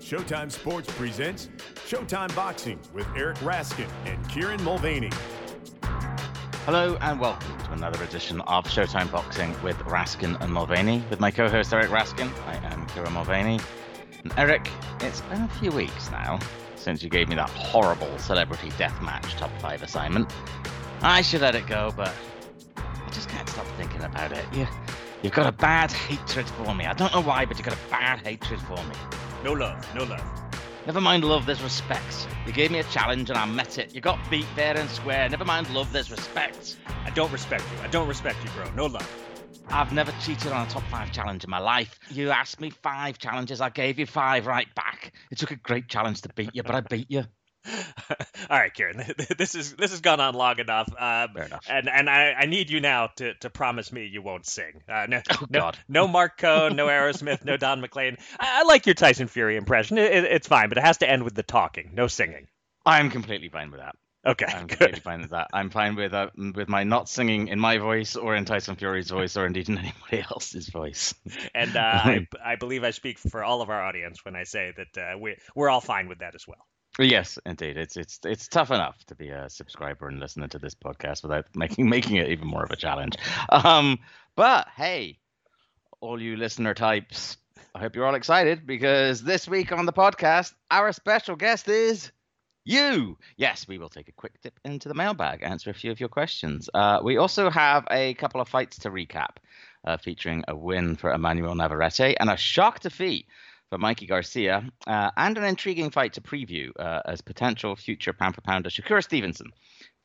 Showtime Sports presents Showtime Boxing with Eric Raskin and Kieran Mulvaney. Hello and welcome to another edition of Showtime Boxing with Raskin and Mulvaney. With my co-host Eric Raskin, I am Kieran Mulvaney. And Eric, it's been a few weeks now since you gave me that horrible celebrity deathmatch top five assignment. I should let it go, but I just can't stop thinking about it. You, you've got a bad hatred for me. I don't know why, but you've got a bad hatred for me. No love, no love. Never mind love, there's respect. You gave me a challenge and I met it. You got beat fair and square. Never mind love, there's respect. I don't respect you. I don't respect you, bro. No love. I've never cheated on a top five challenge in my life. You asked me five challenges, I gave you five right back. It took a great challenge to beat you, but I beat you. All right, Kieran. This is this has gone on long enough. Um, Fair enough. And and I, I need you now to, to promise me you won't sing. Uh, no, Oh, no, God. no Mark Cohn, no Aerosmith, no Don McLean. I, I like your Tyson Fury impression. It, it- it's fine, but it has to end with the talking, no singing. I'm completely fine with that. Okay, I'm good. completely fine with that. I'm fine with uh, with my not singing in my voice or in Tyson Fury's voice or indeed in anybody else's voice. And uh, I, I believe I speak for all of our audience when I say that uh, we we're all fine with that as well. Yes, indeed. It's it's it's tough enough to be a subscriber and listening to this podcast without making making it even more of a challenge. Um, but hey, all you listener types, I hope you're all excited because this week on the podcast, our special guest is you. Yes, we will take a quick dip into the mailbag, answer a few of your questions. Uh, we also have a couple of fights to recap, uh, featuring a win for Emmanuel Navarrete and a shock defeat for Mikey Garcia, uh, and an intriguing fight to preview uh, as potential future pound for pounder Shakur Stevenson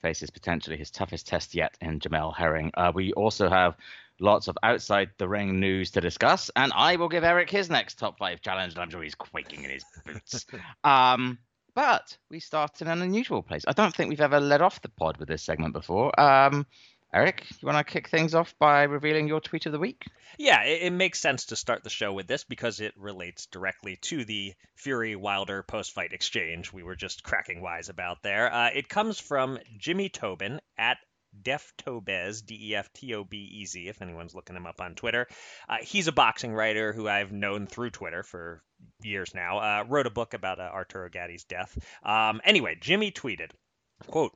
faces potentially his toughest test yet in Jamel Herring. Uh, we also have lots of outside the ring news to discuss, and I will give Eric his next top five challenge, and I'm sure he's quaking in his boots. um, but we start in an unusual place. I don't think we've ever led off the pod with this segment before. Um, Eric, you want to kick things off by revealing your tweet of the week? Yeah, it, it makes sense to start the show with this because it relates directly to the Fury Wilder post fight exchange we were just cracking wise about there. Uh, it comes from Jimmy Tobin at Deftobez, D E F T O B E Z, if anyone's looking him up on Twitter. Uh, he's a boxing writer who I've known through Twitter for years now. Uh, wrote a book about uh, Arturo Gatti's death. Um, anyway, Jimmy tweeted, quote,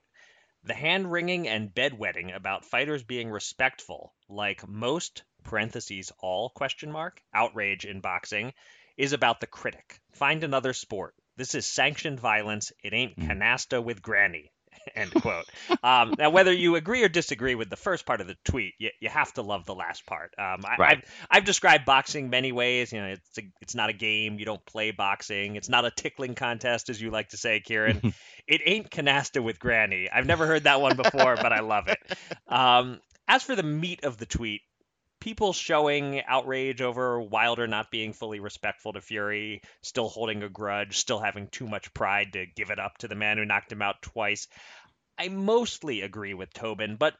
the hand wringing and bedwetting about fighters being respectful, like most parentheses all question mark outrage in boxing, is about the critic. Find another sport. This is sanctioned violence. It ain't mm. canasta with granny. End quote. Um, now, whether you agree or disagree with the first part of the tweet, you, you have to love the last part. Um, I, Right. I've, I've described boxing many ways. You know, it's a, it's not a game. You don't play boxing. It's not a tickling contest, as you like to say, Kieran. it ain't canasta with granny. I've never heard that one before, but I love it. Um, as for the meat of the tweet, people showing outrage over Wilder not being fully respectful to Fury, still holding a grudge, still having too much pride to give it up to the man who knocked him out twice. I mostly agree with Tobin, but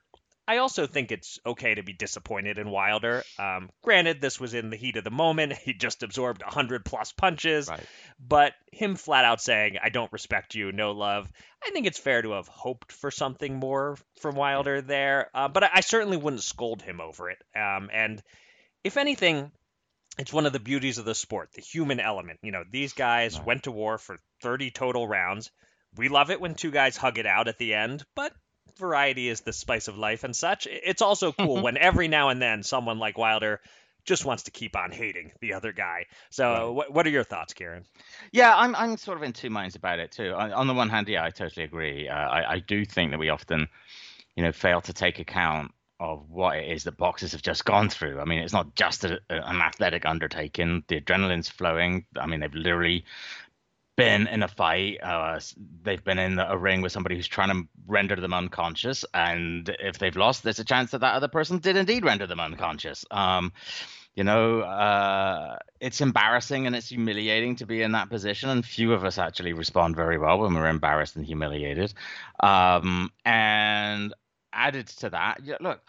I also think it's okay to be disappointed in Wilder. Um, granted, this was in the heat of the moment. He just absorbed 100 plus punches. Right. But him flat out saying, I don't respect you, no love, I think it's fair to have hoped for something more from Wilder there. Uh, but I, I certainly wouldn't scold him over it. Um, and if anything, it's one of the beauties of the sport, the human element. You know, these guys Right. went to war for 30 total rounds. We love it when two guys hug it out at the end, but variety is the spice of life and such. It's also cool when every now and then someone like Wilder just wants to keep on hating the other guy. So, what, what are your thoughts, Kieran? Yeah, I'm I'm sort of in two minds about it too. On, on the one hand, yeah, I totally agree. Uh, I I do think that we often, you know, fail to take account of what it is that boxers have just gone through. I mean, it's not just a- an athletic undertaking. The adrenaline's flowing. I mean, they've literally been in a fight. Uh, they've been in a ring with somebody who's trying to render them unconscious, and if they've lost, there's a chance that that other person did indeed render them unconscious. Um, you know, uh, it's embarrassing and it's humiliating to be in that position, and few of us actually respond very well when we're embarrassed and humiliated. Um, and added to that, look,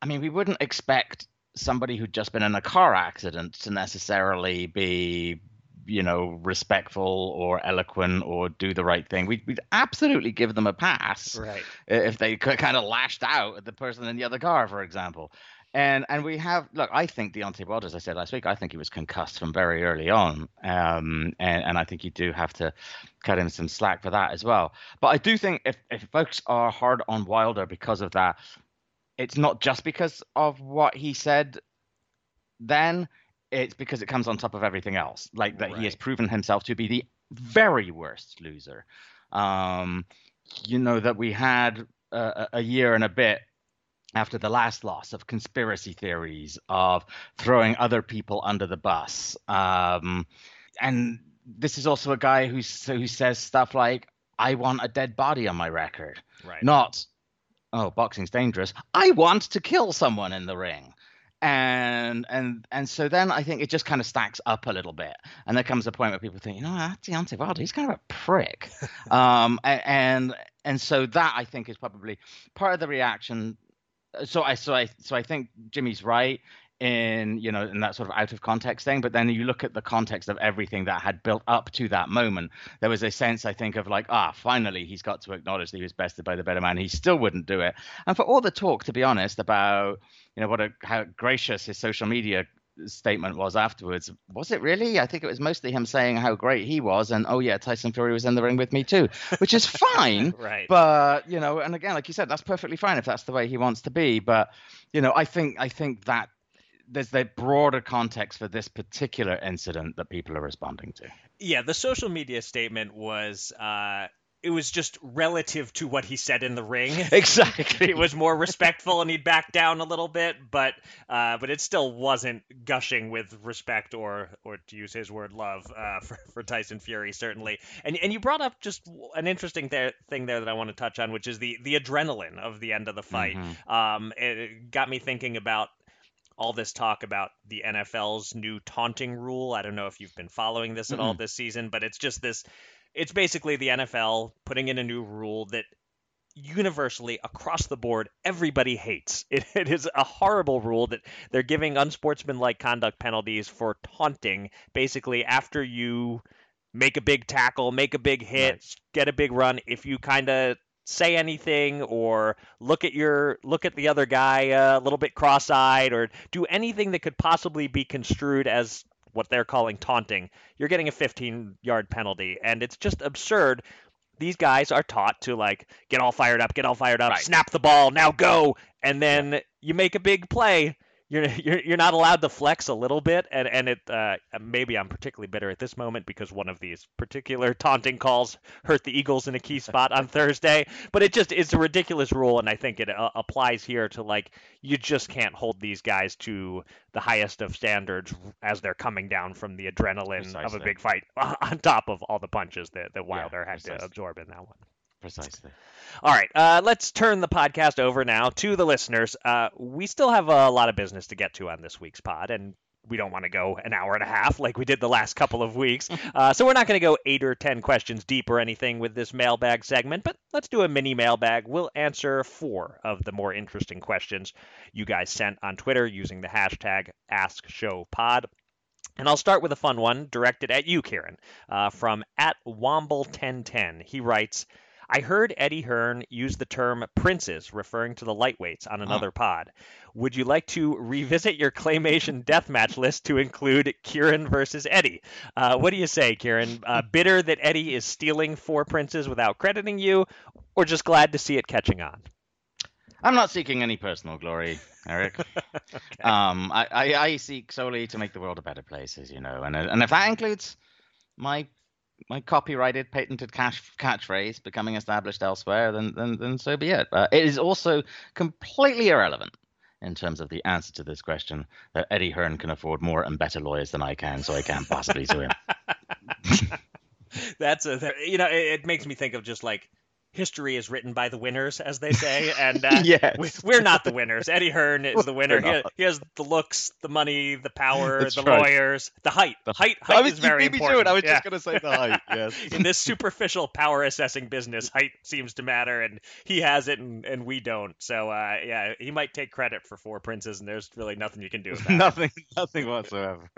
I mean, we wouldn't expect somebody who'd just been in a car accident to necessarily be you know respectful or eloquent or do the right thing we'd, we'd absolutely give them a pass Right. if they kind of lashed out at the person in the other car, for example. and and we have look. I think Deontay Wilder, as I said last week, I think he was concussed from very early on, um, and and I think you do have to cut him some slack for that as well. But I do think if if folks are hard on Wilder because of that, it's not just because of what he said then. It's because it comes on top of everything else, like that Right. he has proven himself to be the very worst loser. Um, you know that we had a, a year and a bit after the last loss of conspiracy theories of throwing other people under the bus um, and this is also a guy who's, who says stuff like i want a dead body on my record Right. not oh boxing's dangerous i want to kill someone in the ring and and and so then I think it just kind of stacks up a little bit, and there comes a point where people think, you know, that Deontay Wilder, he's kind of a prick, um, and and so that I think is probably part of the reaction. So I so I so I think Jimmy's right in you know in that sort of out of context thing, but then you look at the context of everything that had built up to that moment. There was a sense I think of like, ah, finally he's got to acknowledge that he was bested by the better man. He still wouldn't do it, and for all the talk, to be honest, about you know what a how gracious his social media statement was afterwards. Was it really? I think it was mostly him saying how great he was, and oh yeah, Tyson Fury was in the ring with me too, which is fine. Right. But you know, and again, like you said, that's perfectly fine if that's the way he wants to be. But you know, I think I think that there's the broader context for this particular incident that people are responding to. Yeah, the social media statement was uh it was just relative to what he said in the ring. Exactly. it was more respectful and he'd back down a little bit, but uh, but it still wasn't gushing with respect or or to use his word love uh, for for Tyson Fury certainly. And and you brought up just an interesting there, thing there that I want to touch on, which is the the adrenaline of the end of the fight. Mhm. Um, it, it got me thinking about all this talk about the NFL's new taunting rule. I don't know if you've been following this at all this season, but it's just this it's basically the NFL putting in a new rule that universally across the board everybody hates. It, it is a horrible rule that they're giving unsportsmanlike conduct penalties for taunting basically after you make a big tackle, make a big hit, get a big run if you kind of say anything or look at your look at the other guy uh, a little bit cross-eyed or do anything that could possibly be construed as what they're calling taunting, you're getting a 15 yard penalty. And it's just absurd. These guys are taught to like get all fired up, get all fired up, Right. snap the ball, now go. And then you make a big play. You're, you're you're not allowed to flex a little bit, and and it uh, maybe I'm particularly bitter at this moment because one of these particular taunting calls hurt the Eagles in a key spot on Thursday. But it just it's a ridiculous rule, and I think it uh, applies here to like you just can't hold these guys to the highest of standards as they're coming down from the adrenaline of a big fight on top of all the punches that, that Wilder had to absorb in that one. Precisely. All right, uh, let's turn the podcast over now to the listeners. Uh, we still have a lot of business to get to on this week's pod, and we don't want to go an hour and a half like we did the last couple of weeks. Uh, so we're not going to go eight or ten questions deep or anything with this mailbag segment, but let's do a mini mailbag. We'll answer four of the more interesting questions you guys sent on Twitter using the hashtag AskShowPod. And I'll start with a fun one directed at you, Kieran, uh, from at Womble1010. He writes, I heard Eddie Hearn use the term princes, referring to the lightweights on another pod. Would you like to revisit your claymation deathmatch list to include Kieran versus Eddie? Uh, what do you say, Kieran? Uh, bitter that Eddie is stealing four princes without crediting you, or just glad to see it catching on? I'm not seeking any personal glory, Eric. Um, I, I, I seek solely to make the world a better place, as you know, and and if that includes my my copyrighted, patented cash, catchphrase becoming established elsewhere, then then then so be it. Uh, it is also completely irrelevant in terms of the answer to this question that Eddie Hearn can afford more and better lawyers than I can, so I can't possibly sue him. That's a you know it, it makes me think of just like history is written by the winners, as they say, and uh, Yes. we, we're not the winners. Eddie Hearn is the winner. He, he has the looks, the money, the power, That's the right. lawyers, the height. The- height, I height was, is very you beat me to important. I was Yeah. just going to say the height. Yes. In this superficial power assessing business, height seems to matter, and he has it, and, and we don't. So, uh, yeah, he might take credit for four princes, and there's really nothing you can do about it. nothing, nothing whatsoever.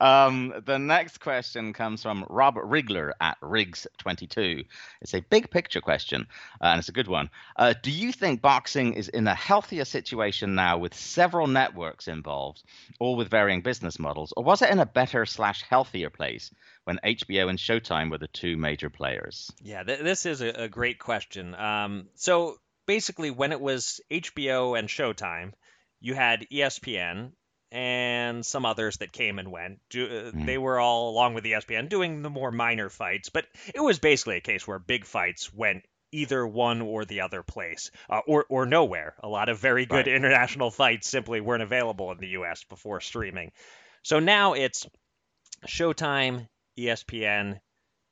um, the next question comes from Rob Rigler at Riggs22. It's a big picture future question, uh, and it's a good one. Uh, do you think boxing is in a healthier situation now with several networks involved, all with varying business models, or was it in a better slash healthier place when HBO and Showtime were the two major players? Yeah, th- this is a, a great question. Um, so basically, when it was HBO and Showtime, you had ESPN and some others that came and went. Do, uh, mm. They were all, along with ESPN, doing the more minor fights, but it was basically a case where big fights went either one or the other place, uh, or or nowhere. A lot of very good right. international fights simply weren't available in the U.S. before streaming. So now it's Showtime, ESPN,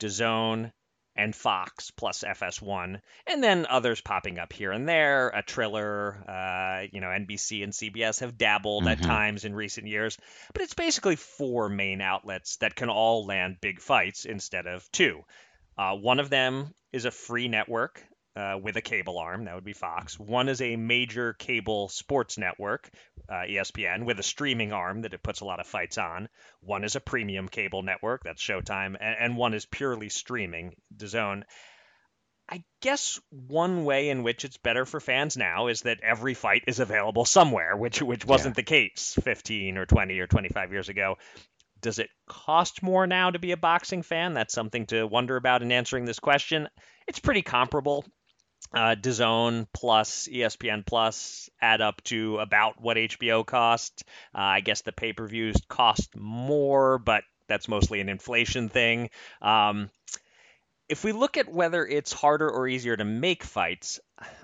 DAZN, and Fox plus FS1, and then others popping up here and there. A Triller, uh, you know, NBC and CBS have dabbled mm-hmm. at times in recent years, but it's basically four main outlets that can all land big fights instead of two. Uh, one of them is a free network uh, with a cable arm. That would be Fox. One is a major cable sports network, uh, ESPN, with a streaming arm that it puts a lot of fights on. One is a premium cable network, that's Showtime, and, and one is purely streaming, DAZN. I guess one way in which it's better for fans now is that every fight is available somewhere, which which wasn't yeah. the case 15 or 20 or 25 years ago. Does it cost more now to be a boxing fan? That's something to wonder about in answering this question. It's pretty comparable uh, DAZN plus ESPN plus add up to about what HBO cost. Uh, I guess the pay per views cost more, but that's mostly an inflation thing. Um, if we look at whether it's harder or easier to make fights,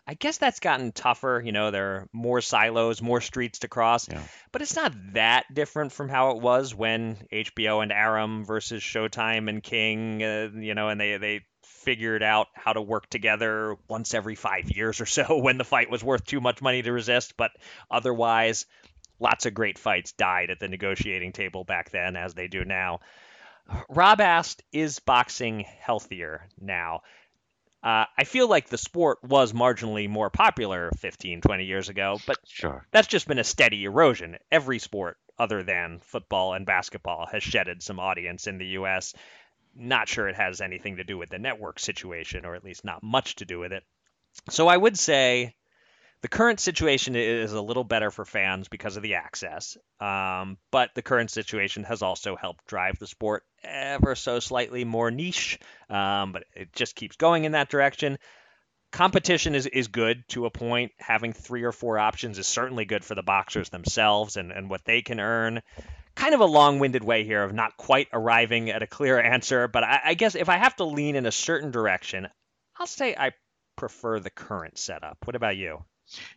I guess that's gotten tougher. You know, there are more silos, more streets to cross, yeah. but it's not that different from how it was when HBO and Aram versus Showtime and King, uh, you know, and they they figured out how to work together once every five years or so when the fight was worth too much money to resist. But otherwise, lots of great fights died at the negotiating table back then, as they do now. Rob asked, is boxing healthier now? Uh, I feel like the sport was marginally more popular 15, 20 years ago, but sure. that's just been a steady erosion. Every sport other than football and basketball has shedded some audience in the U.S not sure it has anything to do with the network situation, or at least not much to do with it. So I would say the current situation is a little better for fans because of the access, um, but the current situation has also helped drive the sport ever so slightly more niche, um, but it just keeps going in that direction. Competition is, is good to a point. Having three or four options is certainly good for the boxers themselves and, and what they can earn kind of a long-winded way here of not quite arriving at a clear answer, but I, I, guess if I have to lean in a certain direction, I'll say I prefer the current setup. What about you?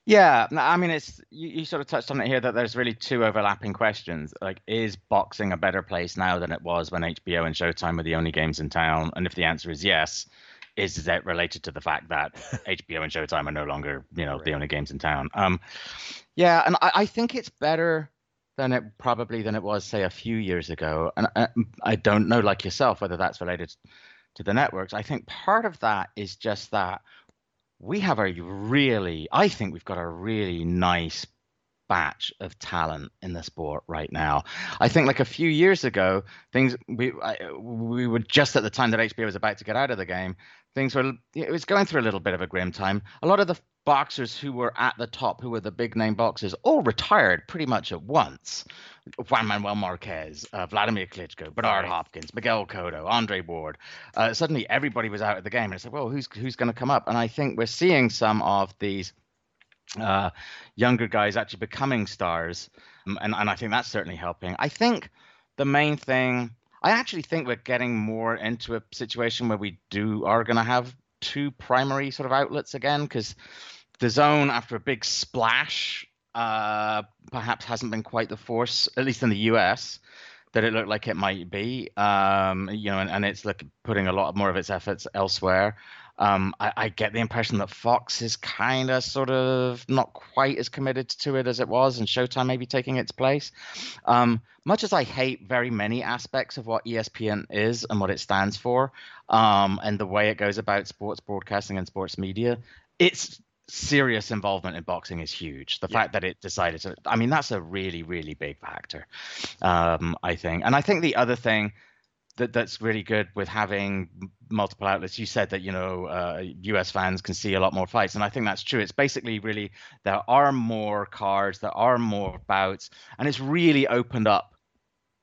Yeah, I mean, it's you, you sort of touched on it here that there's really two overlapping questions. Like, is boxing a better place now than it was when HBO and Showtime were the only games in town? And if the answer is yes, is that related to the fact that HBO and Showtime are no longer, you know, right. the only games in town? Um, yeah, and I, I think it's better than it probably than it was say a few years ago and I, I don't know like yourself whether that's related to the networks i think part of that is just that we have a really i think we've got a really nice batch of talent in the sport right now. I think like a few years ago, things we I, we were just at the time that HBO was about to get out of the game. Things were it was going through a little bit of a grim time. A lot of the boxers who were at the top, who were the big name boxers, all retired pretty much at once. Juan Manuel Marquez, uh, Vladimir Klitschko, Bernard Hopkins, Miguel Cotto, Andre Ward. Uh, suddenly, everybody was out of the game, and it's like, well, who's who's going to come up? And I think we're seeing some of these uh, younger guys actually becoming stars, um, and and I think that's certainly helping. I think the main thing. I actually think we're getting more into a situation where we do are going to have two primary sort of outlets again because DAZN after a big splash, uh, perhaps hasn't been quite the force, at least in the US, that it looked like it might be. Um, you know, and, and it's like putting a lot more of its efforts elsewhere. Um, I, I, get the impression that Fox is kind of sort of not quite as committed to it as it was, and Showtime maybe taking its place. Um, much as I hate very many aspects of what ESPN is and what it stands for, um, and the way it goes about sports broadcasting and sports media, it's serious involvement in boxing is huge. The yeah. fact that it decided to, I mean, that's a really, really big factor, um, I think. And I think the other thing, that that's really good with having multiple outlets. You said that you know uh, U.S. fans can see a lot more fights, and I think that's true. It's basically really there are more cards, there are more bouts, and it's really opened up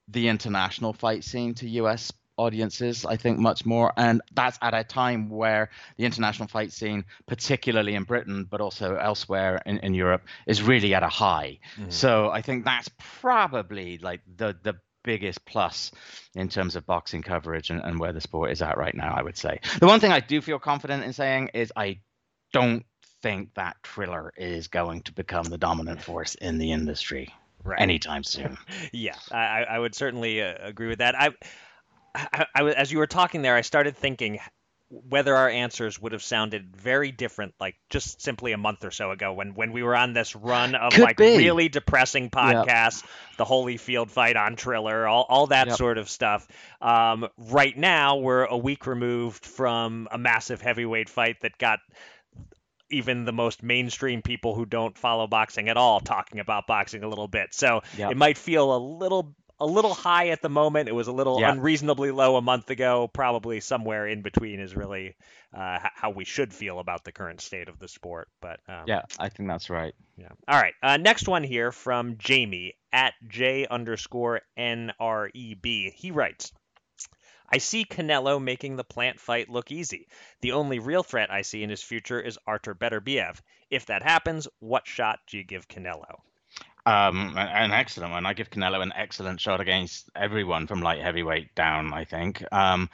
the international fight scene to U.S. audiences. I think much more, and that's at a time where the international fight scene, particularly in Britain, but also elsewhere in, in Europe, is really at a high. Mm-hmm. So I think that's probably like the the biggest plus in terms of boxing coverage and, and where the sport is at right now, I would say. The one thing I do feel confident in saying is I don't think that Triller is going to become the dominant force in the industry right. anytime soon. yeah, I, I would certainly uh, agree with that. I, I, I, as you were talking there, I started thinking whether our answers would have sounded very different like just simply a month or so ago when when we were on this run of Could like be. really depressing podcasts yep. the holyfield fight on triller all, all that yep. sort of stuff um, right now we're a week removed from a massive heavyweight fight that got even the most mainstream people who don't follow boxing at all talking about boxing a little bit. So yep. it might feel a little a little high at the moment. It was a little yeah. unreasonably low a month ago. Probably somewhere in between is really uh, how we should feel about the current state of the sport. But um, yeah, I think that's right. Yeah. All right. Uh, next one here from Jamie at J underscore N R E B. He writes. I see Canelo making the Plant fight look easy. The only real threat I see in his future is Artur Beterbiev. If that happens, what shot do you give Canelo? Um, an excellent one. I give Canelo an excellent shot against everyone from light heavyweight down. I think. Um,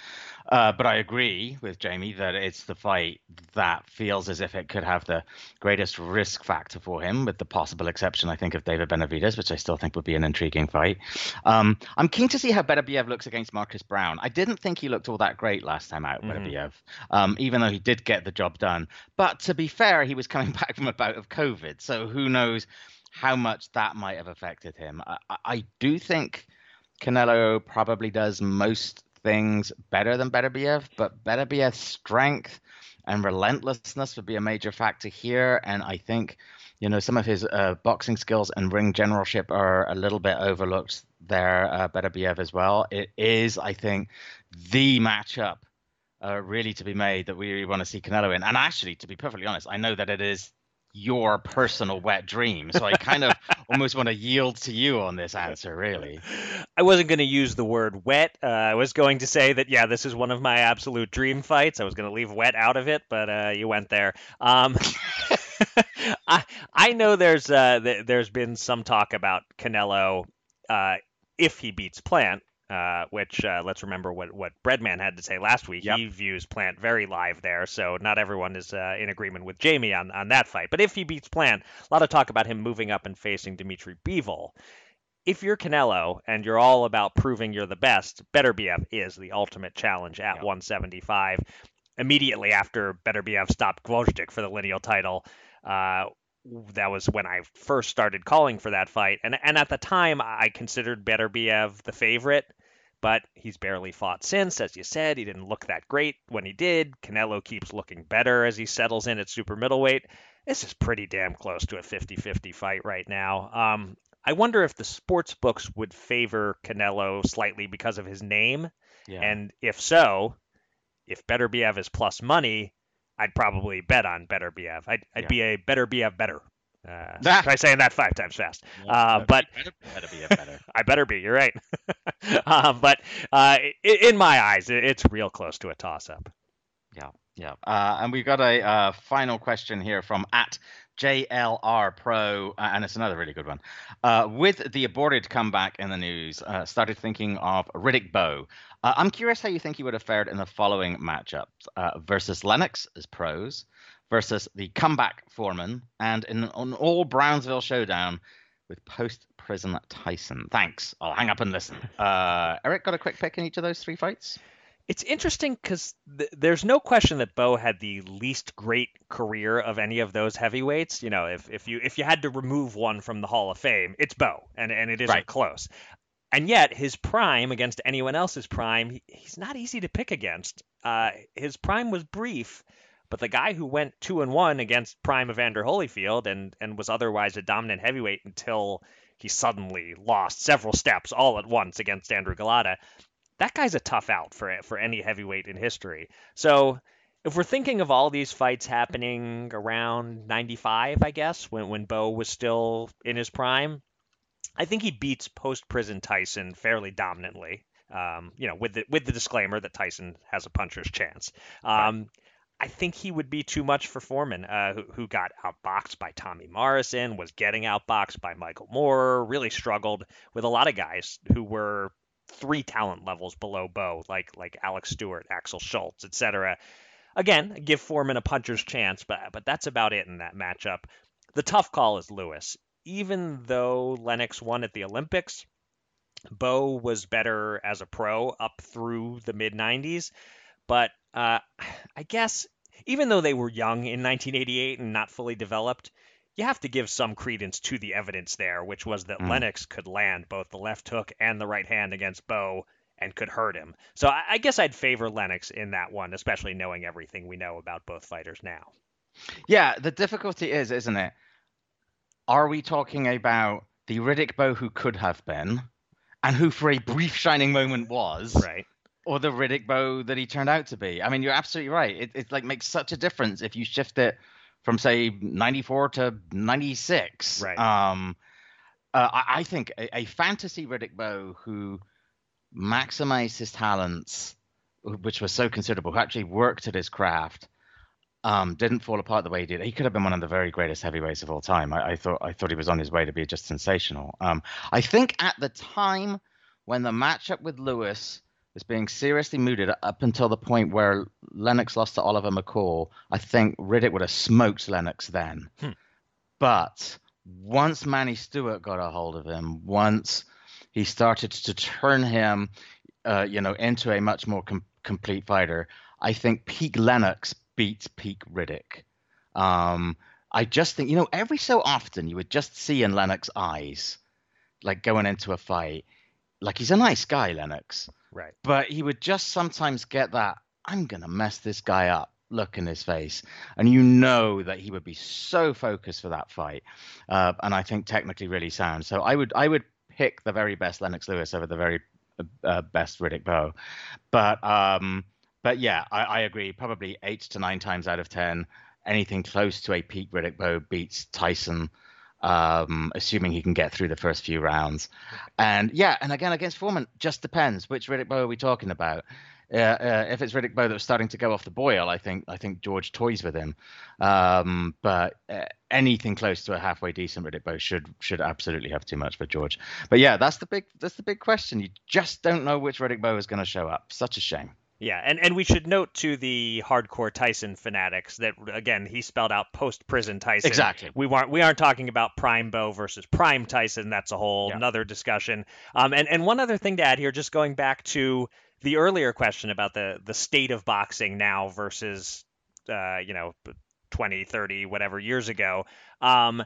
uh, but I agree with Jamie that it's the fight that feels as if it could have the greatest risk factor for him, with the possible exception, I think, of David Benavidez, which I still think would be an intriguing fight. Um, I'm keen to see how Beterbiev looks against Marcus Browne. I didn't think he looked all that great last time out, mm-hmm. Beterbiev, um, even though he did get the job done. But to be fair, he was coming back from a bout of COVID, so who knows how much that might have affected him. I, I do think Canelo probably does most things better than Beterbiev, but Beterbiev's strength and relentlessness would be a major factor here. And I think, you know, some of his uh, boxing skills and ring generalship are a little bit overlooked there, uh, Beterbiev as well. It is, I think, the matchup uh, really to be made that we want to see Canelo in. And actually, to be perfectly honest, I know that it is your personal wet dream. So I kind of almost want to yield to you on this answer, really. I wasn't going to use the word wet. Uh, I was going to say that, yeah, this is one of my absolute dream fights. I was going to leave wet out of it, but uh, you went there. Um, I, I know there's uh, th- there's been some talk about Canelo uh, if he beats Plant uh, which uh, let's remember what what Breadman had to say last week. Yep. He views Plant very live there, so not everyone is uh, in agreement with Jamie on on that fight. But if he beats Plant, a lot of talk about him moving up and facing Dmitry Bivol. If you're Canelo and you're all about proving you're the best, Beterbiev is the ultimate challenge at yep. 175. Immediately after Beterbiev stopped Gvozdyk for the lineal title, uh, that was when I first started calling for that fight. And and at the time I considered Better Beterbiev the favorite, but he's barely fought since. As you said, he didn't look that great when he did. Canelo keeps looking better as he settles in at super middleweight. This is pretty damn close to a 50-50 fight right now. Um, I wonder if the sports books would favor Canelo slightly because of his name. Yeah. And if so, if Beterbiev is plus money, I'd probably bet on Beterbiev. I'd, I'd yeah. be a Beterbiev better. Uh, try saying that five times fast. Yeah, uh, but better, better be better. I better be. You're right. um, but uh, in my eyes, it's real close to a toss-up. Yeah, yeah. Uh, and we've got a uh, final question here from at JLR Pro, uh, and it's another really good one. Uh, with the aborted comeback in the news, uh, started thinking of Riddick Bowe. Uh, I'm curious how you think he would have fared in the following matchups uh, versus Lennox as pros, versus the comeback Foreman, and in an all Brownsville showdown with post prison Tyson. Thanks. I'll hang up and listen. Uh, Eric, got a quick pick in each of those three fights? it's interesting because th- there's no question that Bowe had the least great career of any of those heavyweights. You know, if, if you if you had to remove one from the Hall of Fame, it's Bowe, and and it isn't right. close. And yet, his prime against anyone else's prime, he, he's not easy to pick against. Uh, his prime was brief, but the guy who went two and one against prime Evander Holyfield and and was otherwise a dominant heavyweight until he suddenly lost several steps all at once against Andrew Golota that guy's a tough out for for any heavyweight in history. So if we're thinking of all these fights happening around 95, I guess, when when Bowe was still in his prime, I think he beats post prison Tyson fairly dominantly. Um, you know, with the with the disclaimer that Tyson has a puncher's chance. Um, right. I think he would be too much for Foreman, uh, who, who got outboxed by Tommy Morrison, was getting outboxed by Michael Moore, really struggled with a lot of guys who were three talent levels below Bowe, like like Alex Stewart, Axel Schulz, etc. Again, give Foreman a puncher's chance, but but that's about it in that matchup. The tough call is Lewis. Even though Lennox won at the Olympics, Bowe was better as a pro up through the mid 90s, but uh, I guess even though they were young in 1988 and not fully developed, you have to give some credence to the evidence there, which was that mm. Lennox could land both the left hook and the right hand against Bowe and could hurt him. So I, I guess I'd favor Lennox in that one, especially knowing everything we know about both fighters now. Yeah, the difficulty is, isn't it? Are we talking about the Riddick Bowe who could have been, and who for a brief shining moment was, right? Or the Riddick Bowe that he turned out to be? I mean, you're absolutely right. It, it like makes such a difference if you shift it from say 94 to 96. Right. Um, uh, I, I, think a, a, fantasy Riddick Bowe who maximized his talents, which was so considerable, who actually worked at his craft, um, didn't fall apart the way he did. He could have been one of the very greatest heavyweights of all time. I, I thought I thought he was on his way to be just sensational. Um, I think at the time when the matchup with Lewis was being seriously mooted up until the point where Lennox lost to Oliver McCall. I think Riddick would have smoked Lennox then. Hmm. But once Manny Steward got a hold of him, once he started to turn him, uh, you know, into a much more com- complete fighter, I think peak Lennox beats peak Riddick. Um, I just think, you know, every so often you would just see in Lennox's eyes, like going into a fight, like he's a nice guy, Lennox. Right. But he would just sometimes get that, I'm going to mess this guy up look in his face. And you know that he would be so focused for that fight. Uh, and I think technically really sound. So I would, I would pick the very best Lennox Lewis over the very uh, best Riddick Bowe. But, um, but yeah, I, I agree. Probably eight to nine times out of 10, anything close to a peak Riddick Bowe beats Tyson um, assuming he can get through the first few rounds. And yeah, and again against Foreman, just depends which Riddick Bowe are we talking about. Uh, uh, if it's Riddick Bowe that was starting to go off the boil, I think I think George toys with him. Um, but uh, anything close to a halfway decent Riddick Bowe should should absolutely have too much for George. But yeah, that's the big that's the big question. You just don't know which Riddick Bowe is going to show up. Such a shame. Yeah, and, and we should note to the hardcore Tyson fanatics that again he spelled out post prison Tyson. Exactly. We weren't we aren't talking about prime Bowe versus prime Tyson. That's a whole yeah. another discussion. Um, and and one other thing to add here, just going back to the earlier question about the the state of boxing now versus uh, you know 20, 30, whatever years ago. Um,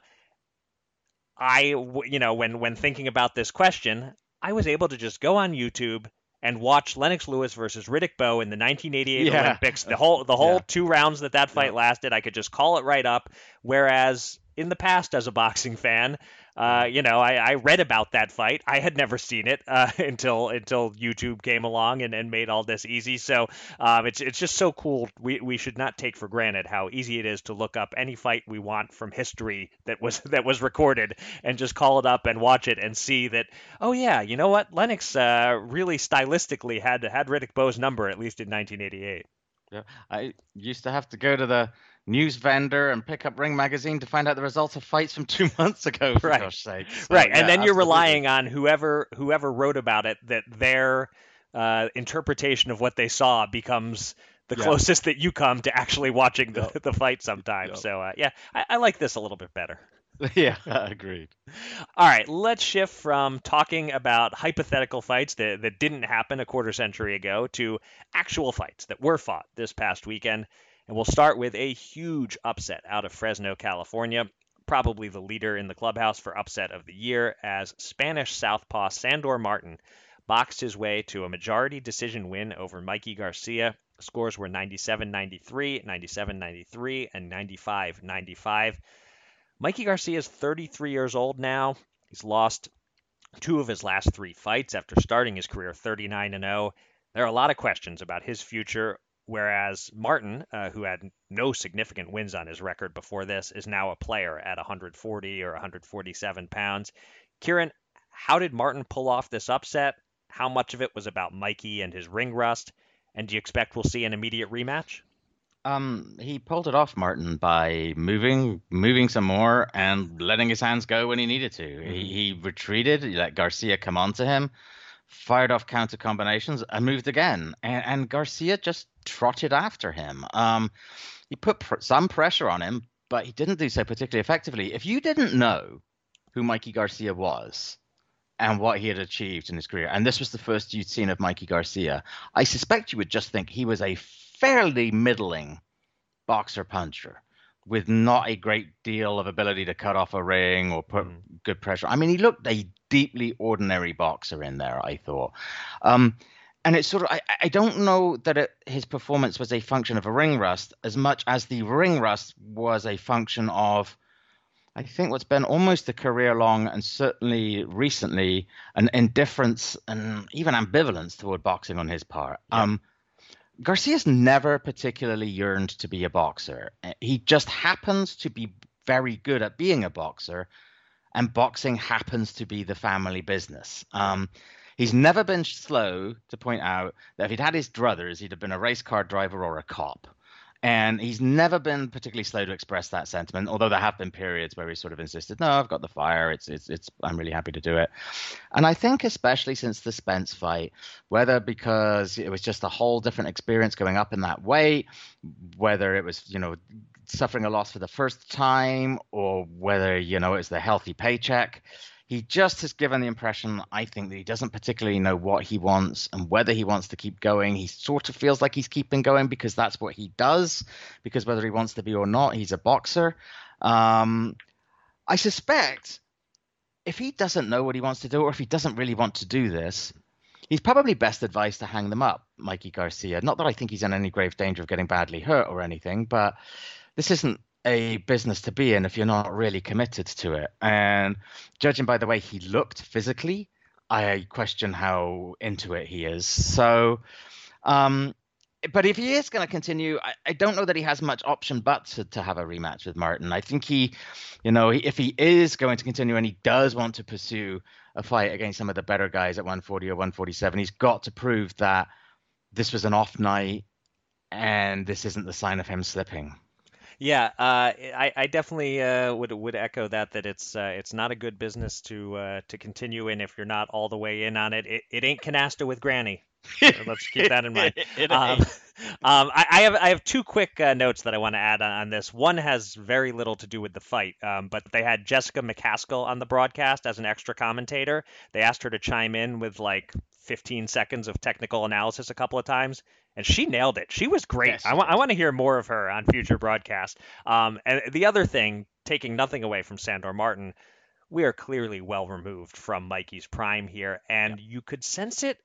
I you know when when thinking about this question, I was able to just go on YouTube and watch Lennox Lewis versus Riddick Bowe in the 1988 yeah. Olympics. The whole the whole yeah. two rounds that that fight yeah. lasted, I could just call it right up. Whereas in the past, as a boxing fan, uh, you know, I, I, read about that fight. I had never seen it uh, until until YouTube came along and, and made all this easy. So um, it's it's just so cool. We we should not take for granted how easy it is to look up any fight we want from history that was that was recorded and just call it up and watch it and see that oh yeah, you know what, Lennox uh, really stylistically had had Riddick Bowe's number at least in 1988. Yeah, I used to have to go to the news vendor and pick up Ring magazine to find out the results of fights from two months ago. For right. gosh sake. So, right, yeah, and then you're relying on whoever whoever wrote about it that their uh, interpretation of what they saw becomes the yeah. closest that you come to actually watching the, yep. the fight sometimes. Yep. So uh, yeah, I, I like this a little bit better. yeah, agreed. All right, let's shift from talking about hypothetical fights that, that didn't happen a quarter century ago to actual fights that were fought this past weekend. And we'll start with a huge upset out of Fresno, California. Probably the leader in the clubhouse for upset of the year, as Spanish southpaw Sandor Martin boxed his way to a majority decision win over Mikey Garcia. Scores were 97 93, 97 93, and 95 95. Mikey Garcia is 33 years old now. He's lost two of his last three fights after starting his career 39 0. There are a lot of questions about his future, whereas Martin, uh, who had no significant wins on his record before this, is now a player at 140 or 147 pounds. Kieran, how did Martin pull off this upset? How much of it was about Mikey and his ring rust? And do you expect we'll see an immediate rematch? Um, he pulled it off, Martin, by moving, moving some more and letting his hands go when he needed to. Mm-hmm. He, he retreated, he let Garcia come onto him, fired off counter combinations, and moved again. And, and Garcia just trotted after him. Um, he put pr- some pressure on him, but he didn't do so particularly effectively. If you didn't know who Mikey Garcia was, and what he had achieved in his career, and this was the first you'd seen of Mikey Garcia, I suspect you would just think he was a fairly middling boxer puncher with not a great deal of ability to cut off a ring or put mm. good pressure. I mean, he looked a deeply ordinary boxer in there, I thought. Um, and it's sort of, I, I don't know that it, his performance was a function of a ring rust as much as the ring rust was a function of, I think, what's been almost a career long and certainly recently an indifference and even ambivalence toward boxing on his part. Yeah. Um, Garcia's never particularly yearned to be a boxer. Eh, he just happens to be very good at being a boxer, and boxing happens to be the family business. Um, he's never been slow to point out that if he'd had his druthers, he'd have been a race car driver or a cop. And he's never been particularly slow to express that sentiment, although there have been periods where he sort of insisted, no, I've got the fire. It's, it's, it's, I'm really happy to do it. And I think, especially since the Spence fight, whether because it was just a whole different experience going up in that weight, whether it was, you know, suffering a loss for the first time, or whether, you know, it's the healthy paycheck, he just has given the impression, I think, that he doesn't particularly know what he wants and whether he wants to keep going. He sort of feels like he's keeping going because that's what he does, because whether he wants to be or not, he's a boxer. Um, I suspect if he doesn't know what he wants to do or if he doesn't really want to do this, he's probably best advised to hang them up, Mikey Garcia. Not that I think he's in any grave danger of getting badly hurt or anything, but this isn't a business to be in if you're not really committed to it. And judging by the way he looked physically, I question how into it he is. So, um, but if he is going to continue, I, I, don't know that he has much option but to, to have a rematch with Martin. I think he, you know, if he is going to continue and he does want to pursue a fight against some of the better guys at 140 or 147, he's got to prove that this was an off night and this isn't the sign of him slipping. Yeah, uh, I, I definitely uh, would would echo that that it's uh, it's not a good business to uh, to continue in if you're not all the way in on it. It, it ain't canasta with granny. let's keep that in mind. um, um, I, I, have I have two quick uh, notes that I want to add on, on, this. One has very little to do with the fight, um, but they had Jessica McCaskill on the broadcast as an extra commentator. They asked her to chime in with like 15 seconds of technical analysis a couple of times and she nailed it. She was great. Yes. I, want I want to hear more of her on future broadcasts. Um, and the other thing, taking nothing away from Sandor Martin, we are clearly well removed from Mikey's prime here, and yeah. you could sense it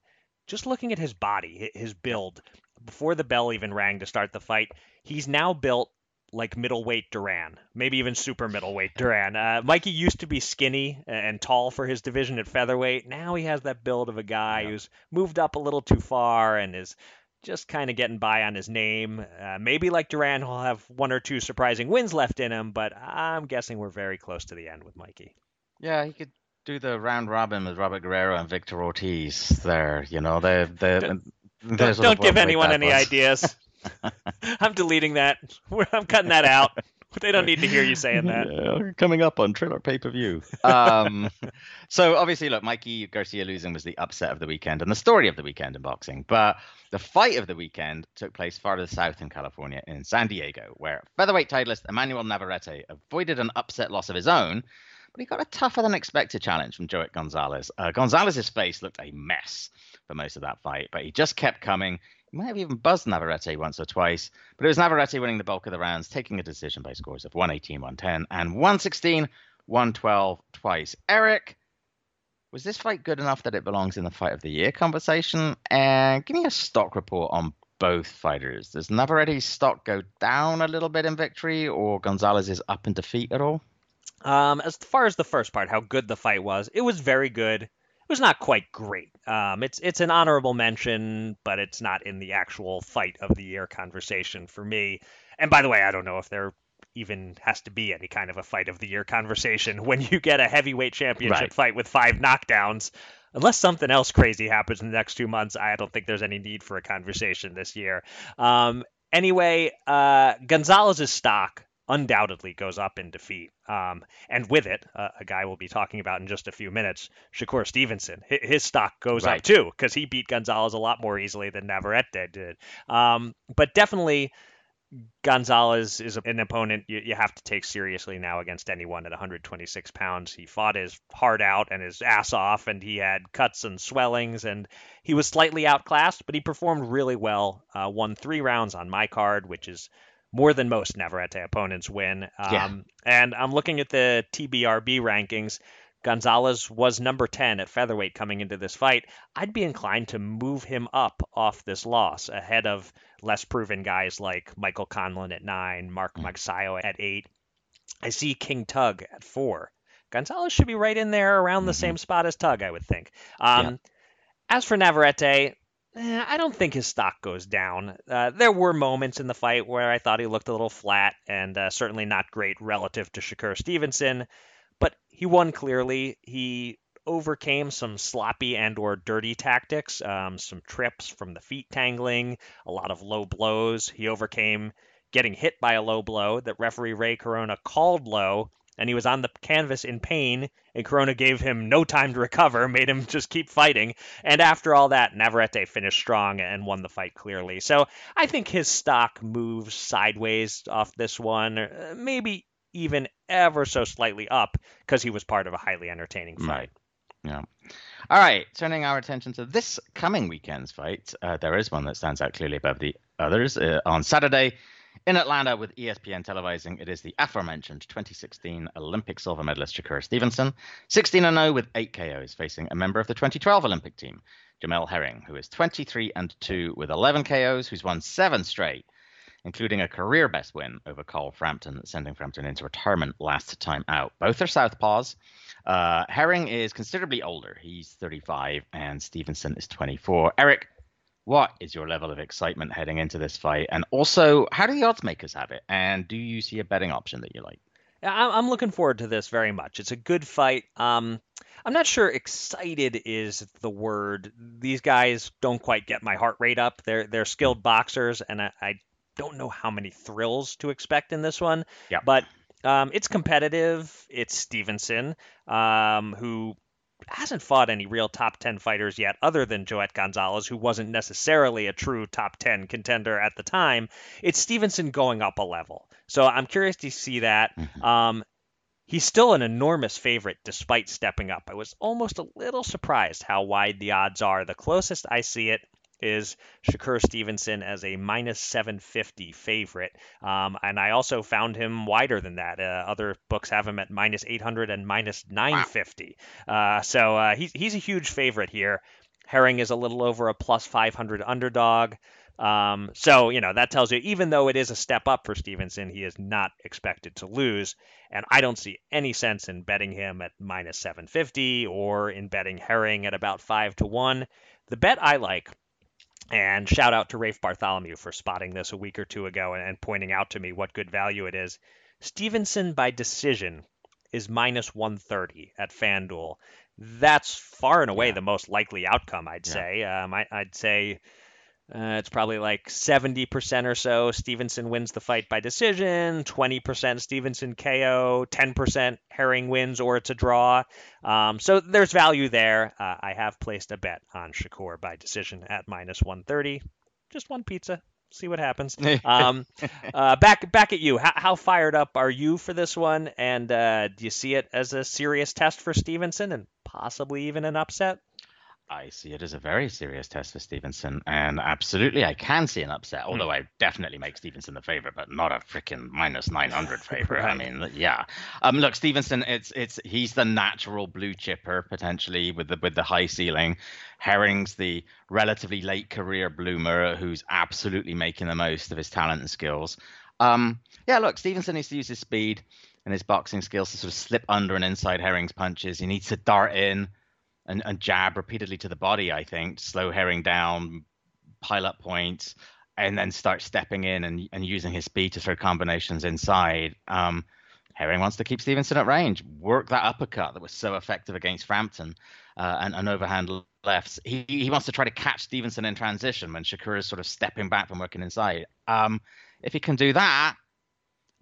just looking at his body, his build. Before the bell even rang to start the fight, he's now built like middleweight Duran, maybe even super middleweight Duran. Uh, Mikey used to be skinny and tall for his division at featherweight. Now he has that build of a guy yeah. who's moved up a little too far and is just kind of getting by on his name. Uh, maybe like Duran, he'll have one or two surprising wins left in him, but I'm guessing we're very close to the end with Mikey. Yeah, he could do the round robin with Robert Guerrero and Victor Ortiz there. You know, they they. Don't, don't, don't give anyone any ideas. I'm deleting that. I'm cutting that out. they don't need to hear you saying that. Yeah, coming up on Triller Pay Per View. Um, so obviously, look, Mikey Garcia losing was the upset of the weekend and the story of the weekend in boxing. But the fight of the weekend took place farther south in California, in San Diego, where featherweight titleist Emmanuel Navarrete avoided an upset loss of his own. But he got a tougher than expected challenge from Joet Gonzalez. Uh, Gonzalez's face looked a mess for most of that fight, but he just kept coming might have even buzzed Navarrete once or twice, but it was Navarrete winning the bulk of the rounds, taking a decision by scores of 118, 110, and 116, 112 twice. Eric, was this fight good enough that it belongs in the fight of the year conversation? And give me a stock report on both fighters. Does Navarrete's stock go down a little bit in victory, or Gonzalez is up in defeat at all? Um, as far as the first part, how good the fight was, it was very good. Was not quite great. Um, it's it's an honorable mention, but it's not in the actual fight of the year conversation for me. And by the way, I don't know if there even has to be any kind of a fight of the year conversation when you get a heavyweight championship right. fight with five knockdowns. Unless something else crazy happens in the next two months, I don't think there's any need for a conversation this year. Um, anyway, uh, Gonzalez's stock undoubtedly goes up in defeat. Um, and with it, uh, a guy we'll be talking about in just a few minutes, Shakur Stevenson. His stock goes right. up too because he beat Gonzalez a lot more easily than Navarrete did. Um, but definitely. Gonzalez is an opponent you, you, have to take seriously now against anyone at 126 pounds. He fought his heart out and his ass off, and he had cuts and swellings, and he was slightly outclassed, but he performed really well. Uh, won three rounds on my card, which is more than most Navarrete opponents win. Um, yeah. And I'm looking at the TBRB rankings. Gonzalez was number 10 at featherweight coming into this fight. I'd be inclined to move him up off this loss ahead of less proven guys like Michael Conlan at 9, Mark mm. Magsayo at 8. I see King Tug at 4. Gonzalez should be right in there around the mm-hmm. same spot as Tug, I would think. Um, yeah. As for Navarrete, I don't think his stock goes down. Uh, there were moments in the fight where I thought he looked a little flat and uh, certainly not great relative to Shakur Stevenson, but he won clearly. He overcame some sloppy and or dirty tactics, um, some trips from the feet tangling, a lot of low blows. He overcame getting hit by a low blow that referee Ray Corona called low and he was on the canvas in pain, and Corona gave him no time to recover, made him just keep fighting. And after all that, Navarrete finished strong and won the fight clearly. So I think his stock moves sideways off this one, uh, maybe even ever so slightly up because he was part of a highly entertaining fight. Right. Yeah. All right, turning our attention to this coming weekend's fight, uh, there is one that stands out clearly above the others. Uh, on Saturday, in Atlanta, with ESPN televising, it is the aforementioned 2016 Olympic silver medalist Shakur Stevenson, 16 0 with 8 KOs, facing a member of the 2012 Olympic team, Jamel Herring, who is 23 and 2 with 11 KOs, who's won seven straight, including a career best win over Carl Frampton, sending Frampton into retirement last time out. Both are southpaws. Uh, Herring is considerably older. He's 35, and Stevenson is 24. Eric, what is your level of excitement heading into this fight? And also, how do the odds makers have it? And do you see a betting option that you like? I'm looking forward to this very much. It's a good fight. Um, I'm not sure excited is the word. These guys don't quite get my heart rate up. They're they're skilled boxers, and I, I don't know how many thrills to expect in this one. Yeah. But um, it's competitive. It's Stevenson, um, who hasn't fought any real top 10 fighters yet, other than Joet Gonzalez, who wasn't necessarily a true top 10 contender at the time. It's Stevenson going up a level. So I'm curious to see that. Mm-hmm. Um, he's still an enormous favorite despite stepping up. I was almost a little surprised how wide the odds are. The closest I see it is Shakur Stevenson as a minus 750 favorite. Um, and I also found him wider than that. Uh, other books have him at minus 800 and minus 950. Uh, so uh, he's, he's a huge favorite here. Herring is a little over a plus 500 underdog. Um, so, you know, that tells you, even though it is a step up for Stevenson, he is not expected to lose. And I don't see any sense in betting him at minus 750 or in betting Herring at about 5 to 1. The bet I like and shout out to Rafe Bartholomew for spotting this a week or two ago and, and pointing out to me what good value it is. Stevenson by decision is minus 130 at FanDuel. That's far and away yeah. the most likely outcome, I'd yeah. say. Um, I, would say uh, it's probably like 70% or so. Stevenson wins the fight by decision, 20% Stevenson KO, 10% Herring wins or it's a draw. Um, so there's value there. Uh, I have placed a bet on Shakur by decision at minus 130. Just one pizza. See what happens. Um, uh, back back at you. How, how, fired up are you for this one? And uh, do you see it as a serious test for Stevenson and possibly even an upset? I see it as a very serious test for Stevenson, and absolutely, I can see an upset. Hmm. Although. I definitely make Stevenson the favorite, but not a freaking minus nine hundred favorite. right. I mean, yeah. Um, look, Stevenson, it's it's he's the natural blue chipper potentially with the with the high ceiling. Herring's the relatively late career bloomer who's absolutely making the most of his talent and skills. Um, yeah, look, Stevenson needs to use his speed and his boxing skills to sort of slip under and inside Herring's punches. He needs to dart in and, and jab repeatedly to the body. I think slow Herring down, pile up points, and then start stepping in and, and using his speed to throw combinations inside. Um, Herring wants to keep Stevenson at range, work that uppercut that was so effective against Frampton uh, and, and overhand lefts. He, he wants to try to catch Stevenson in transition when Shakur is sort of stepping back from working inside. Um, if he can do that,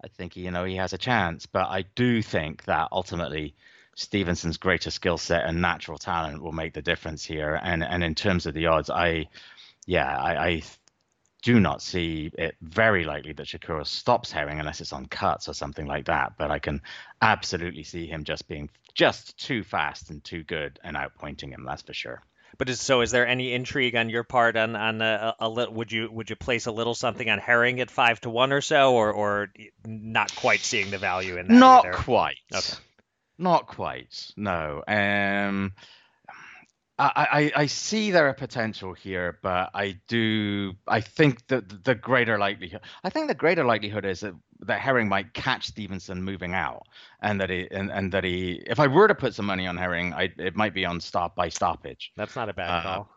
I think you know he has a chance. But I do think that ultimately Stevenson's greater skill set and natural talent will make the difference here. And and in terms of the odds, I yeah I, I do not see it very likely that Shakura stops Herring unless it's on cuts or something like that. But I can absolutely see him just being just too fast and too good and outpointing him. That's for sure. But is, so, is there any intrigue on your part on on a, a, little? Would you would you place a little something on Herring at five to one or so, or or not quite seeing the value in that? Not either? quite. Okay. Not quite. No. Um, I, I, I see there a potential here, but I do I think that the greater likelihood I think the greater likelihood is that, that Herring might catch Stevenson moving out and that he and, and that he if I were to put some money on Herring, I it might be on stop by stoppage. That's not a bad uh, call.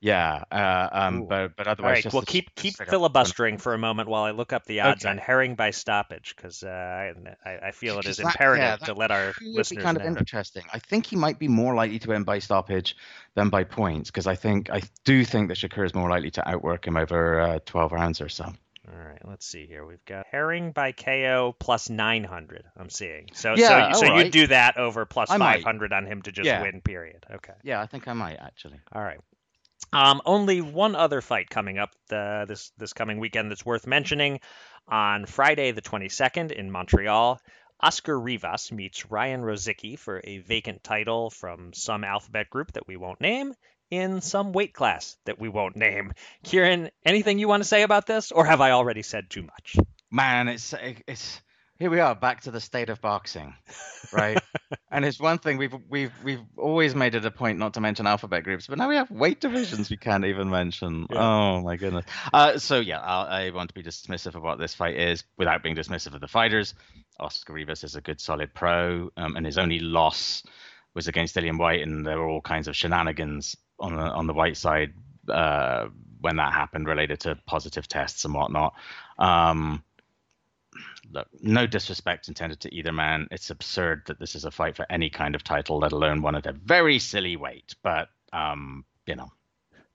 Yeah, uh, um, but but otherwise, All right. well, keep keep filibustering for a moment while I look up the odds okay. on Herring by stoppage because uh, I, I feel it is that, imperative yeah, to let our listeners kind know. of interesting. I think he might be more likely to end by stoppage than by points because I think I do think that Shakur is more likely to outwork him over uh, 12 rounds or so. All right, let's see here. We've got Herring by KO plus 900. I'm seeing. So yeah, so, so right. you do that over plus 500 on him to just yeah. win. Period. Okay. Yeah, I think I might actually. All right. Um, only one other fight coming up uh, this this coming weekend that's worth mentioning. On Friday the 22nd in Montreal, Oscar Rivas meets Ryan Rozicki for a vacant title from some alphabet group that we won't name in some weight class that we won't name. Kieran, anything you want to say about this, or have I already said too much? Man, it's it's here we are back to the state of boxing, right? and it's one thing we've we've we've always made it a point not to mention alphabet groups, but now we have weight divisions we can't even mention. Yeah. Oh my goodness. Uh, so yeah, I, I want to be dismissive of what this fight is without being dismissive of the fighters. Oscar Rivas is a good solid pro, um, and his only loss was against Dillian Whyte, and there were all kinds of shenanigans on the on the Whyte side uh, when that happened, related to positive tests and whatnot. Um, look, no disrespect intended to either man. It's absurd that this is a fight for any kind of title, let alone one at a very silly weight. But um, you know,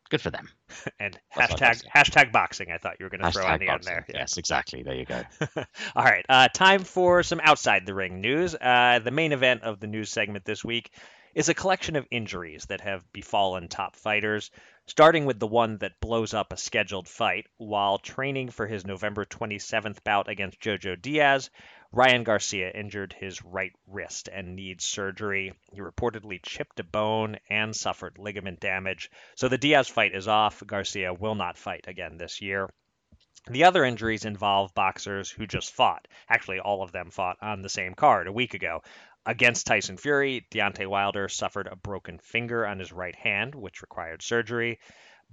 good for them. and That's hashtag hashtag boxing. I thought you were going to throw on the end there. Yeah. Yes, exactly. There you go. All right, uh, time for some outside the ring news. Uh, the main event of the news segment this week is a collection of injuries that have befallen top fighters starting with the one that blows up a scheduled fight. While training for his November 27th bout against Jojo Diaz, Ryan Garcia injured his right wrist and needs surgery. He reportedly chipped a bone and suffered ligament damage. So the Diaz fight is off. Garcia will not fight again this year. The other injuries involve boxers who just fought. Actually, all of them fought on the same card a week ago. Against Tyson Fury, Deontay Wilder suffered a broken finger on his right hand, which required surgery.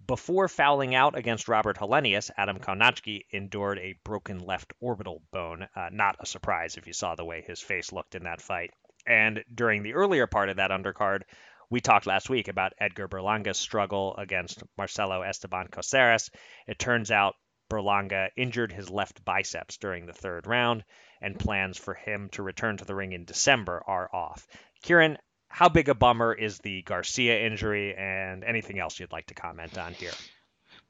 Before fouling out against Robert Helenius, Adam Kownacki endured a broken left orbital bone. Uh, not a surprise if you saw the way his face looked in that fight. And during the earlier part of that undercard, we talked last week about Edgar Berlanga's struggle against Marcelo Esteban Coceres. It turns out Berlanga injured his left biceps during the third round and plans for him to return to the ring in December are off. Kieran, how big a bummer is the Garcia injury and anything else you'd like to comment on here?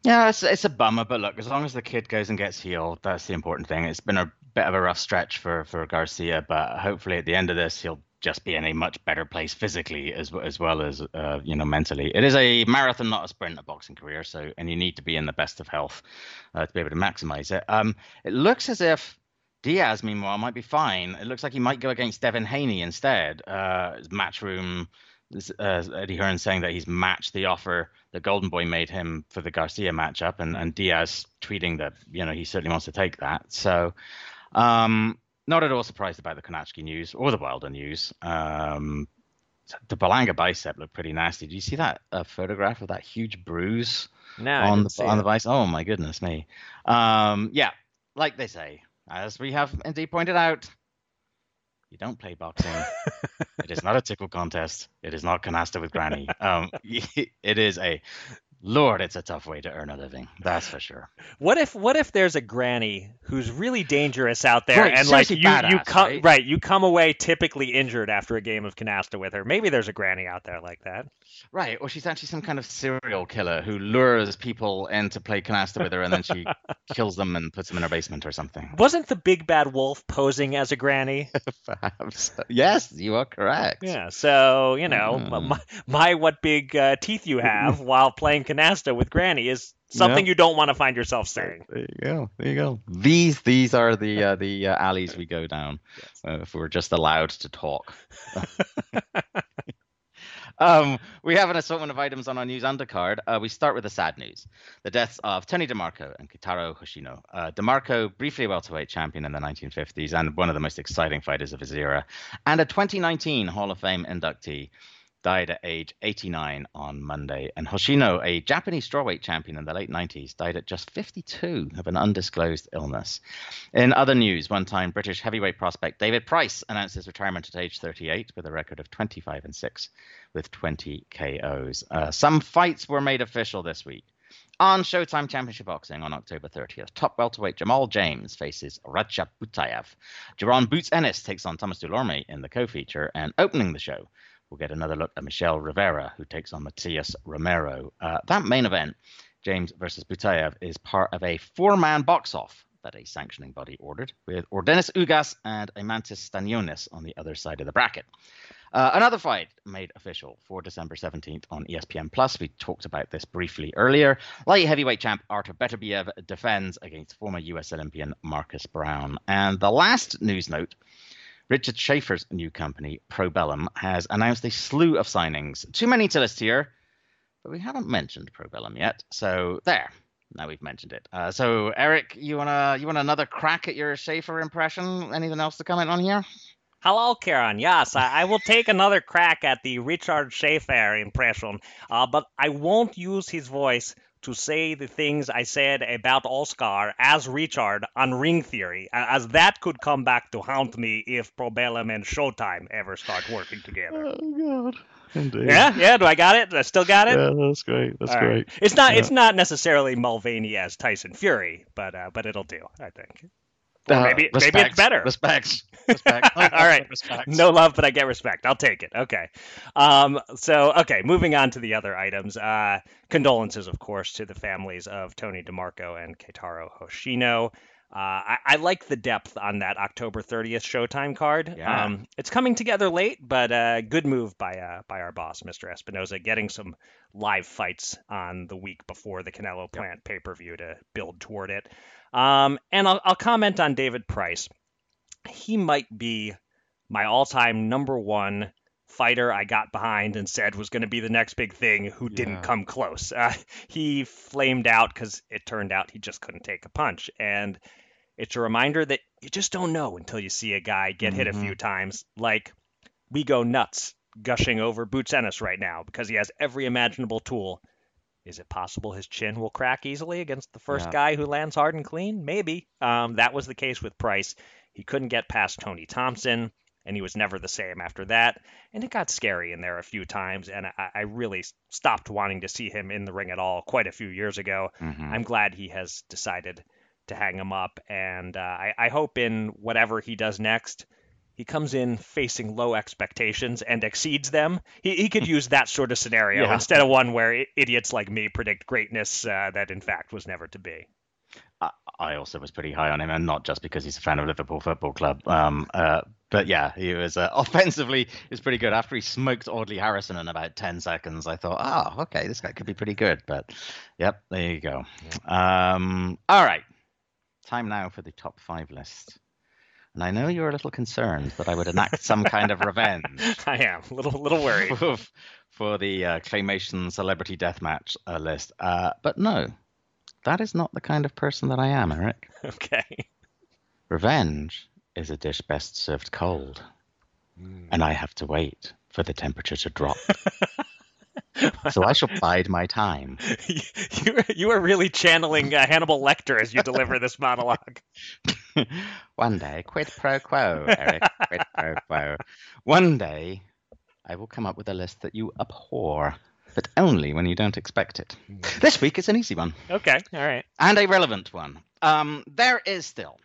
Yeah, it's, it's a bummer, but look, as long as the kid goes and gets healed, that's the important thing. It's been a bit of a rough stretch for, for Garcia, but hopefully at the end of this, he'll just be in a much better place physically as as well as uh, you know mentally. It is a marathon, not a sprint, a boxing career. So, and you need to be in the best of health uh, to be able to maximize it. Um, it looks as if Diaz, meanwhile, might be fine. It looks like he might go against Devin Haney instead. Uh, Matchroom, uh, Eddie Hearn saying that he's matched the offer that Golden Boy made him for the Garcia matchup, and, and Diaz tweeting that you know he certainly wants to take that. So, um, not at all surprised about the Kownacki news or the Wilder news. Um, the Berlanga bicep looked pretty nasty. Do you see that uh, photograph of that huge bruise no, on the on it. the bicep? Oh my goodness me. Um, yeah, like they say, as we have indeed pointed out, You don't play boxing. it is not a tickle contest. It is not canasta with granny. Um, it is a Lord, it's a tough way to earn a living. That's for sure. What if what if there's a granny who's really dangerous out there Right, and like you seriously you badass, come right? you come away typically injured after a game of canasta with her. Maybe there's a granny out there like that. Right, or she's actually some kind of serial killer who lures people in to play canasta with her and then she kills them and puts them in her basement or something. Wasn't the big bad wolf posing as a granny? Perhaps. Yes, you are correct. Yeah, so you know, Mm. my, my what big uh, teeth you have while playing canasta with Granny is something Yeah. you don't want to find yourself saying. There you go. There you go. These these are the uh, the uh, alleys we go down uh, if we're just allowed to talk. um, we have an assortment of items on our news undercard. Uh, we start with the sad news: the deaths of Tony DeMarco and Keitaro Hoshino. Uh, DeMarco, briefly a welterweight champion in the 1950s and one of the most exciting fighters of his era, and a 2019 Hall of Fame inductee died at age 89 on Monday. And Hoshino, a Japanese strawweight champion in the late 90s, died at just 52 of an undisclosed illness. In other news, one time British heavyweight prospect David Price announced his retirement at age 38 with a record of 25 and 6 with 20 KOs. Uh, some fights were made official this week. On Showtime Championship Boxing on October 30th, top welterweight Jamal James faces Rajab Butayev. Jaron Boots Ennis takes on Thomas Dulorme in the co-feature, and opening the show, we'll get another look at Michel Rivera, who takes on Matias Romero. Uh, that main event, James versus Butayev, is part of a four-man box-off that a sanctioning body ordered, with Yordenis Ugas and Eimantas Stanionis on the other side of the bracket. Uh, another fight made official for December 17th on ESPN Plus. We talked about this briefly earlier. Light heavyweight champ Artur Beterbiev defends against former US Olympian Marcus Browne. And the last news note Richard Schaefer's new company, Probellum, has announced a slew of signings. Too many to list here, but we haven't mentioned Probellum yet. So there. Now we've mentioned it. Uh, so Eric, you wanna you want another crack at your Schaefer impression? Anything else to comment on here? Hello, Karen. Yes, I, I will take another crack at the Richard Schaefer impression, uh, but I won't use his voice to say the things I said about Oscar as Richard on Ring Theory, as that could come back to haunt me if Probellum and Showtime ever start working together. Oh God, indeed. Yeah, yeah. Do I got it? I still got it. Yeah, that's great. That's All right. It's not. It's not necessarily Mulvaney as Tyson Fury, but uh, but it'll do. I think. Or maybe maybe it's better. Respect. Respect. All right. Respect. No love, but I get respect. I'll take it. Okay. Um, so, okay, moving on to the other items. Uh, condolences, of course, to the families of Tony DeMarco and Keitaro Hoshino. Uh, I, I like the depth on that October 30th Showtime card. Yeah. Um, it's coming together late, but uh, good move by uh, by our boss, Mr. Espinoza, getting some live fights on the week before the Canelo Plant pay per view to build toward it. Um, and I'll, I'll comment on David Price. He might be my all-time number one fighter I got behind and said was going to be the next big thing who didn't come close. Uh, he flamed out because it turned out he just couldn't take a punch. And it's a reminder that you just don't know until you see a guy get hit a Mhm. few times. Like, we go nuts gushing over Boots Ennis right now because he has every imaginable tool. Is it possible his chin will crack easily against the first Yeah. guy who lands hard and clean? Maybe. Um, that was the case with Price. He couldn't get past Tony Thompson, and he was never the same after that. And it got scary in there a few times, and I, I really stopped wanting to see him in the ring at all quite a few years ago. Mhm. I'm glad he has decided to hang him up, and uh, I, I hope in whatever he does next, he comes in facing low expectations and exceeds them. He, he could use that sort of scenario Yeah. instead of one where idiots like me predict greatness uh, that in fact was never to be. I, I also was pretty high on him, and not just because he's a fan of Liverpool Football Club. Um, uh, but yeah, he was uh, offensively was pretty good. After he smoked Audley Harrison in about ten seconds, I thought, oh, okay, this guy could be pretty good. But yep, there you go. Um, all right, time now for the top five list. And I know you're a little concerned that I would enact some kind of revenge I am a little little worried. for, for the uh, claymation celebrity deathmatch uh, list. Uh, but no, that is not the kind of person that I am, Eric. okay. Revenge is a dish best served cold, and I have to wait for the temperature to drop. so I shall bide my time. you, are, you are really channeling uh, Hannibal Lecter as you deliver this monologue. One day, quid pro quo, Eric, quid pro quo. One day, I will come up with a list that you abhor, but only when you don't expect it. Hmm. This week, it's an easy one. Okay, all right. And a relevant one. Um, there is still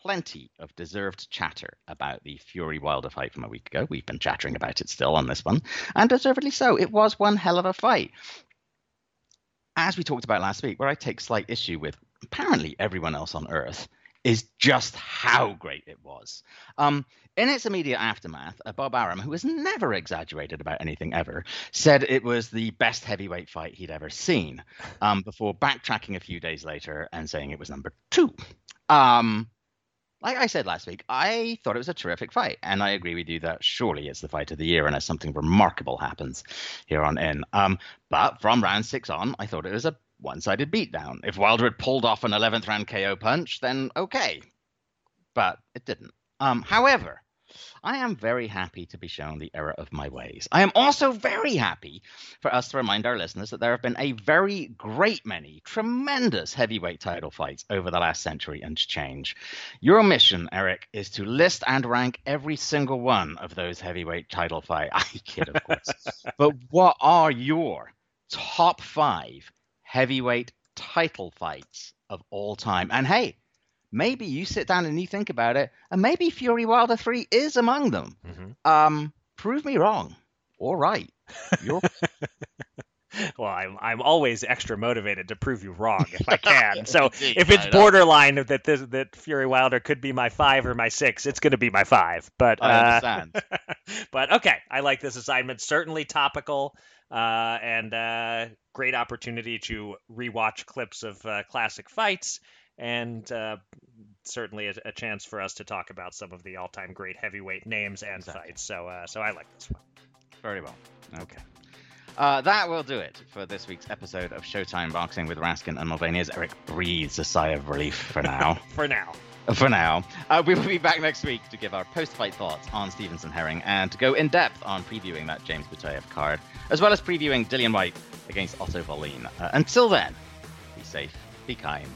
plenty of deserved chatter about the Fury Wilder fight from a week ago. We've been chattering about it still on this one, and deservedly so. It was one hell of a fight. As we talked about last week, where I take slight issue with apparently everyone else on Earth is just how great it was. Um, in its immediate aftermath, uh, Bob Arum, who has never exaggerated about anything ever, said it was the best heavyweight fight he'd ever seen, um, before backtracking a few days later and saying it was number two. Um, like I said last week, I thought it was a terrific fight, and I agree with you that surely it's the fight of the year unless something remarkable happens here on in. Um, but from round six on, I thought it was a one-sided beatdown. If Wilder had pulled off an 11th round KO punch, then okay, but it didn't. Um, however, I am very happy to be shown the error of my ways. I am also very happy for us to remind our listeners that there have been a very great many tremendous heavyweight title fights over the last century and change. Your mission, Eric, is to list and rank every single one of those heavyweight title fights. I kid, of course. but what are your top five heavyweight title fights of all time? And hey, maybe you sit down and you think about it, and maybe Fury Wilder 3 is among them. Mm-hmm. Um, prove me wrong or right. You're... well, I'm I'm always extra motivated to prove you wrong if I can. So if it's borderline that this, that Fury Wilder could be my five or my six, it's going to be my five. But I understand. Uh, but okay, I like this assignment. Certainly topical. Uh, and uh, great opportunity to rewatch clips of uh, classic fights and uh, certainly a, a, chance for us to talk about some of the all-time great heavyweight names and exactly. fights. So, uh, so I like this one. Very well. Okay. Uh, that will do it for this week's episode of Showtime Boxing with Raskin and Mulvaney as Eric breathes a sigh of relief for now. for now. For now. Uh, we will be back next week to give our post fight thoughts on Stevenson Herring and to go in depth on previewing that James Butayev card, as well as previewing Dillian Whyte against Otto Wallin. Uh, until then, be safe, be kind.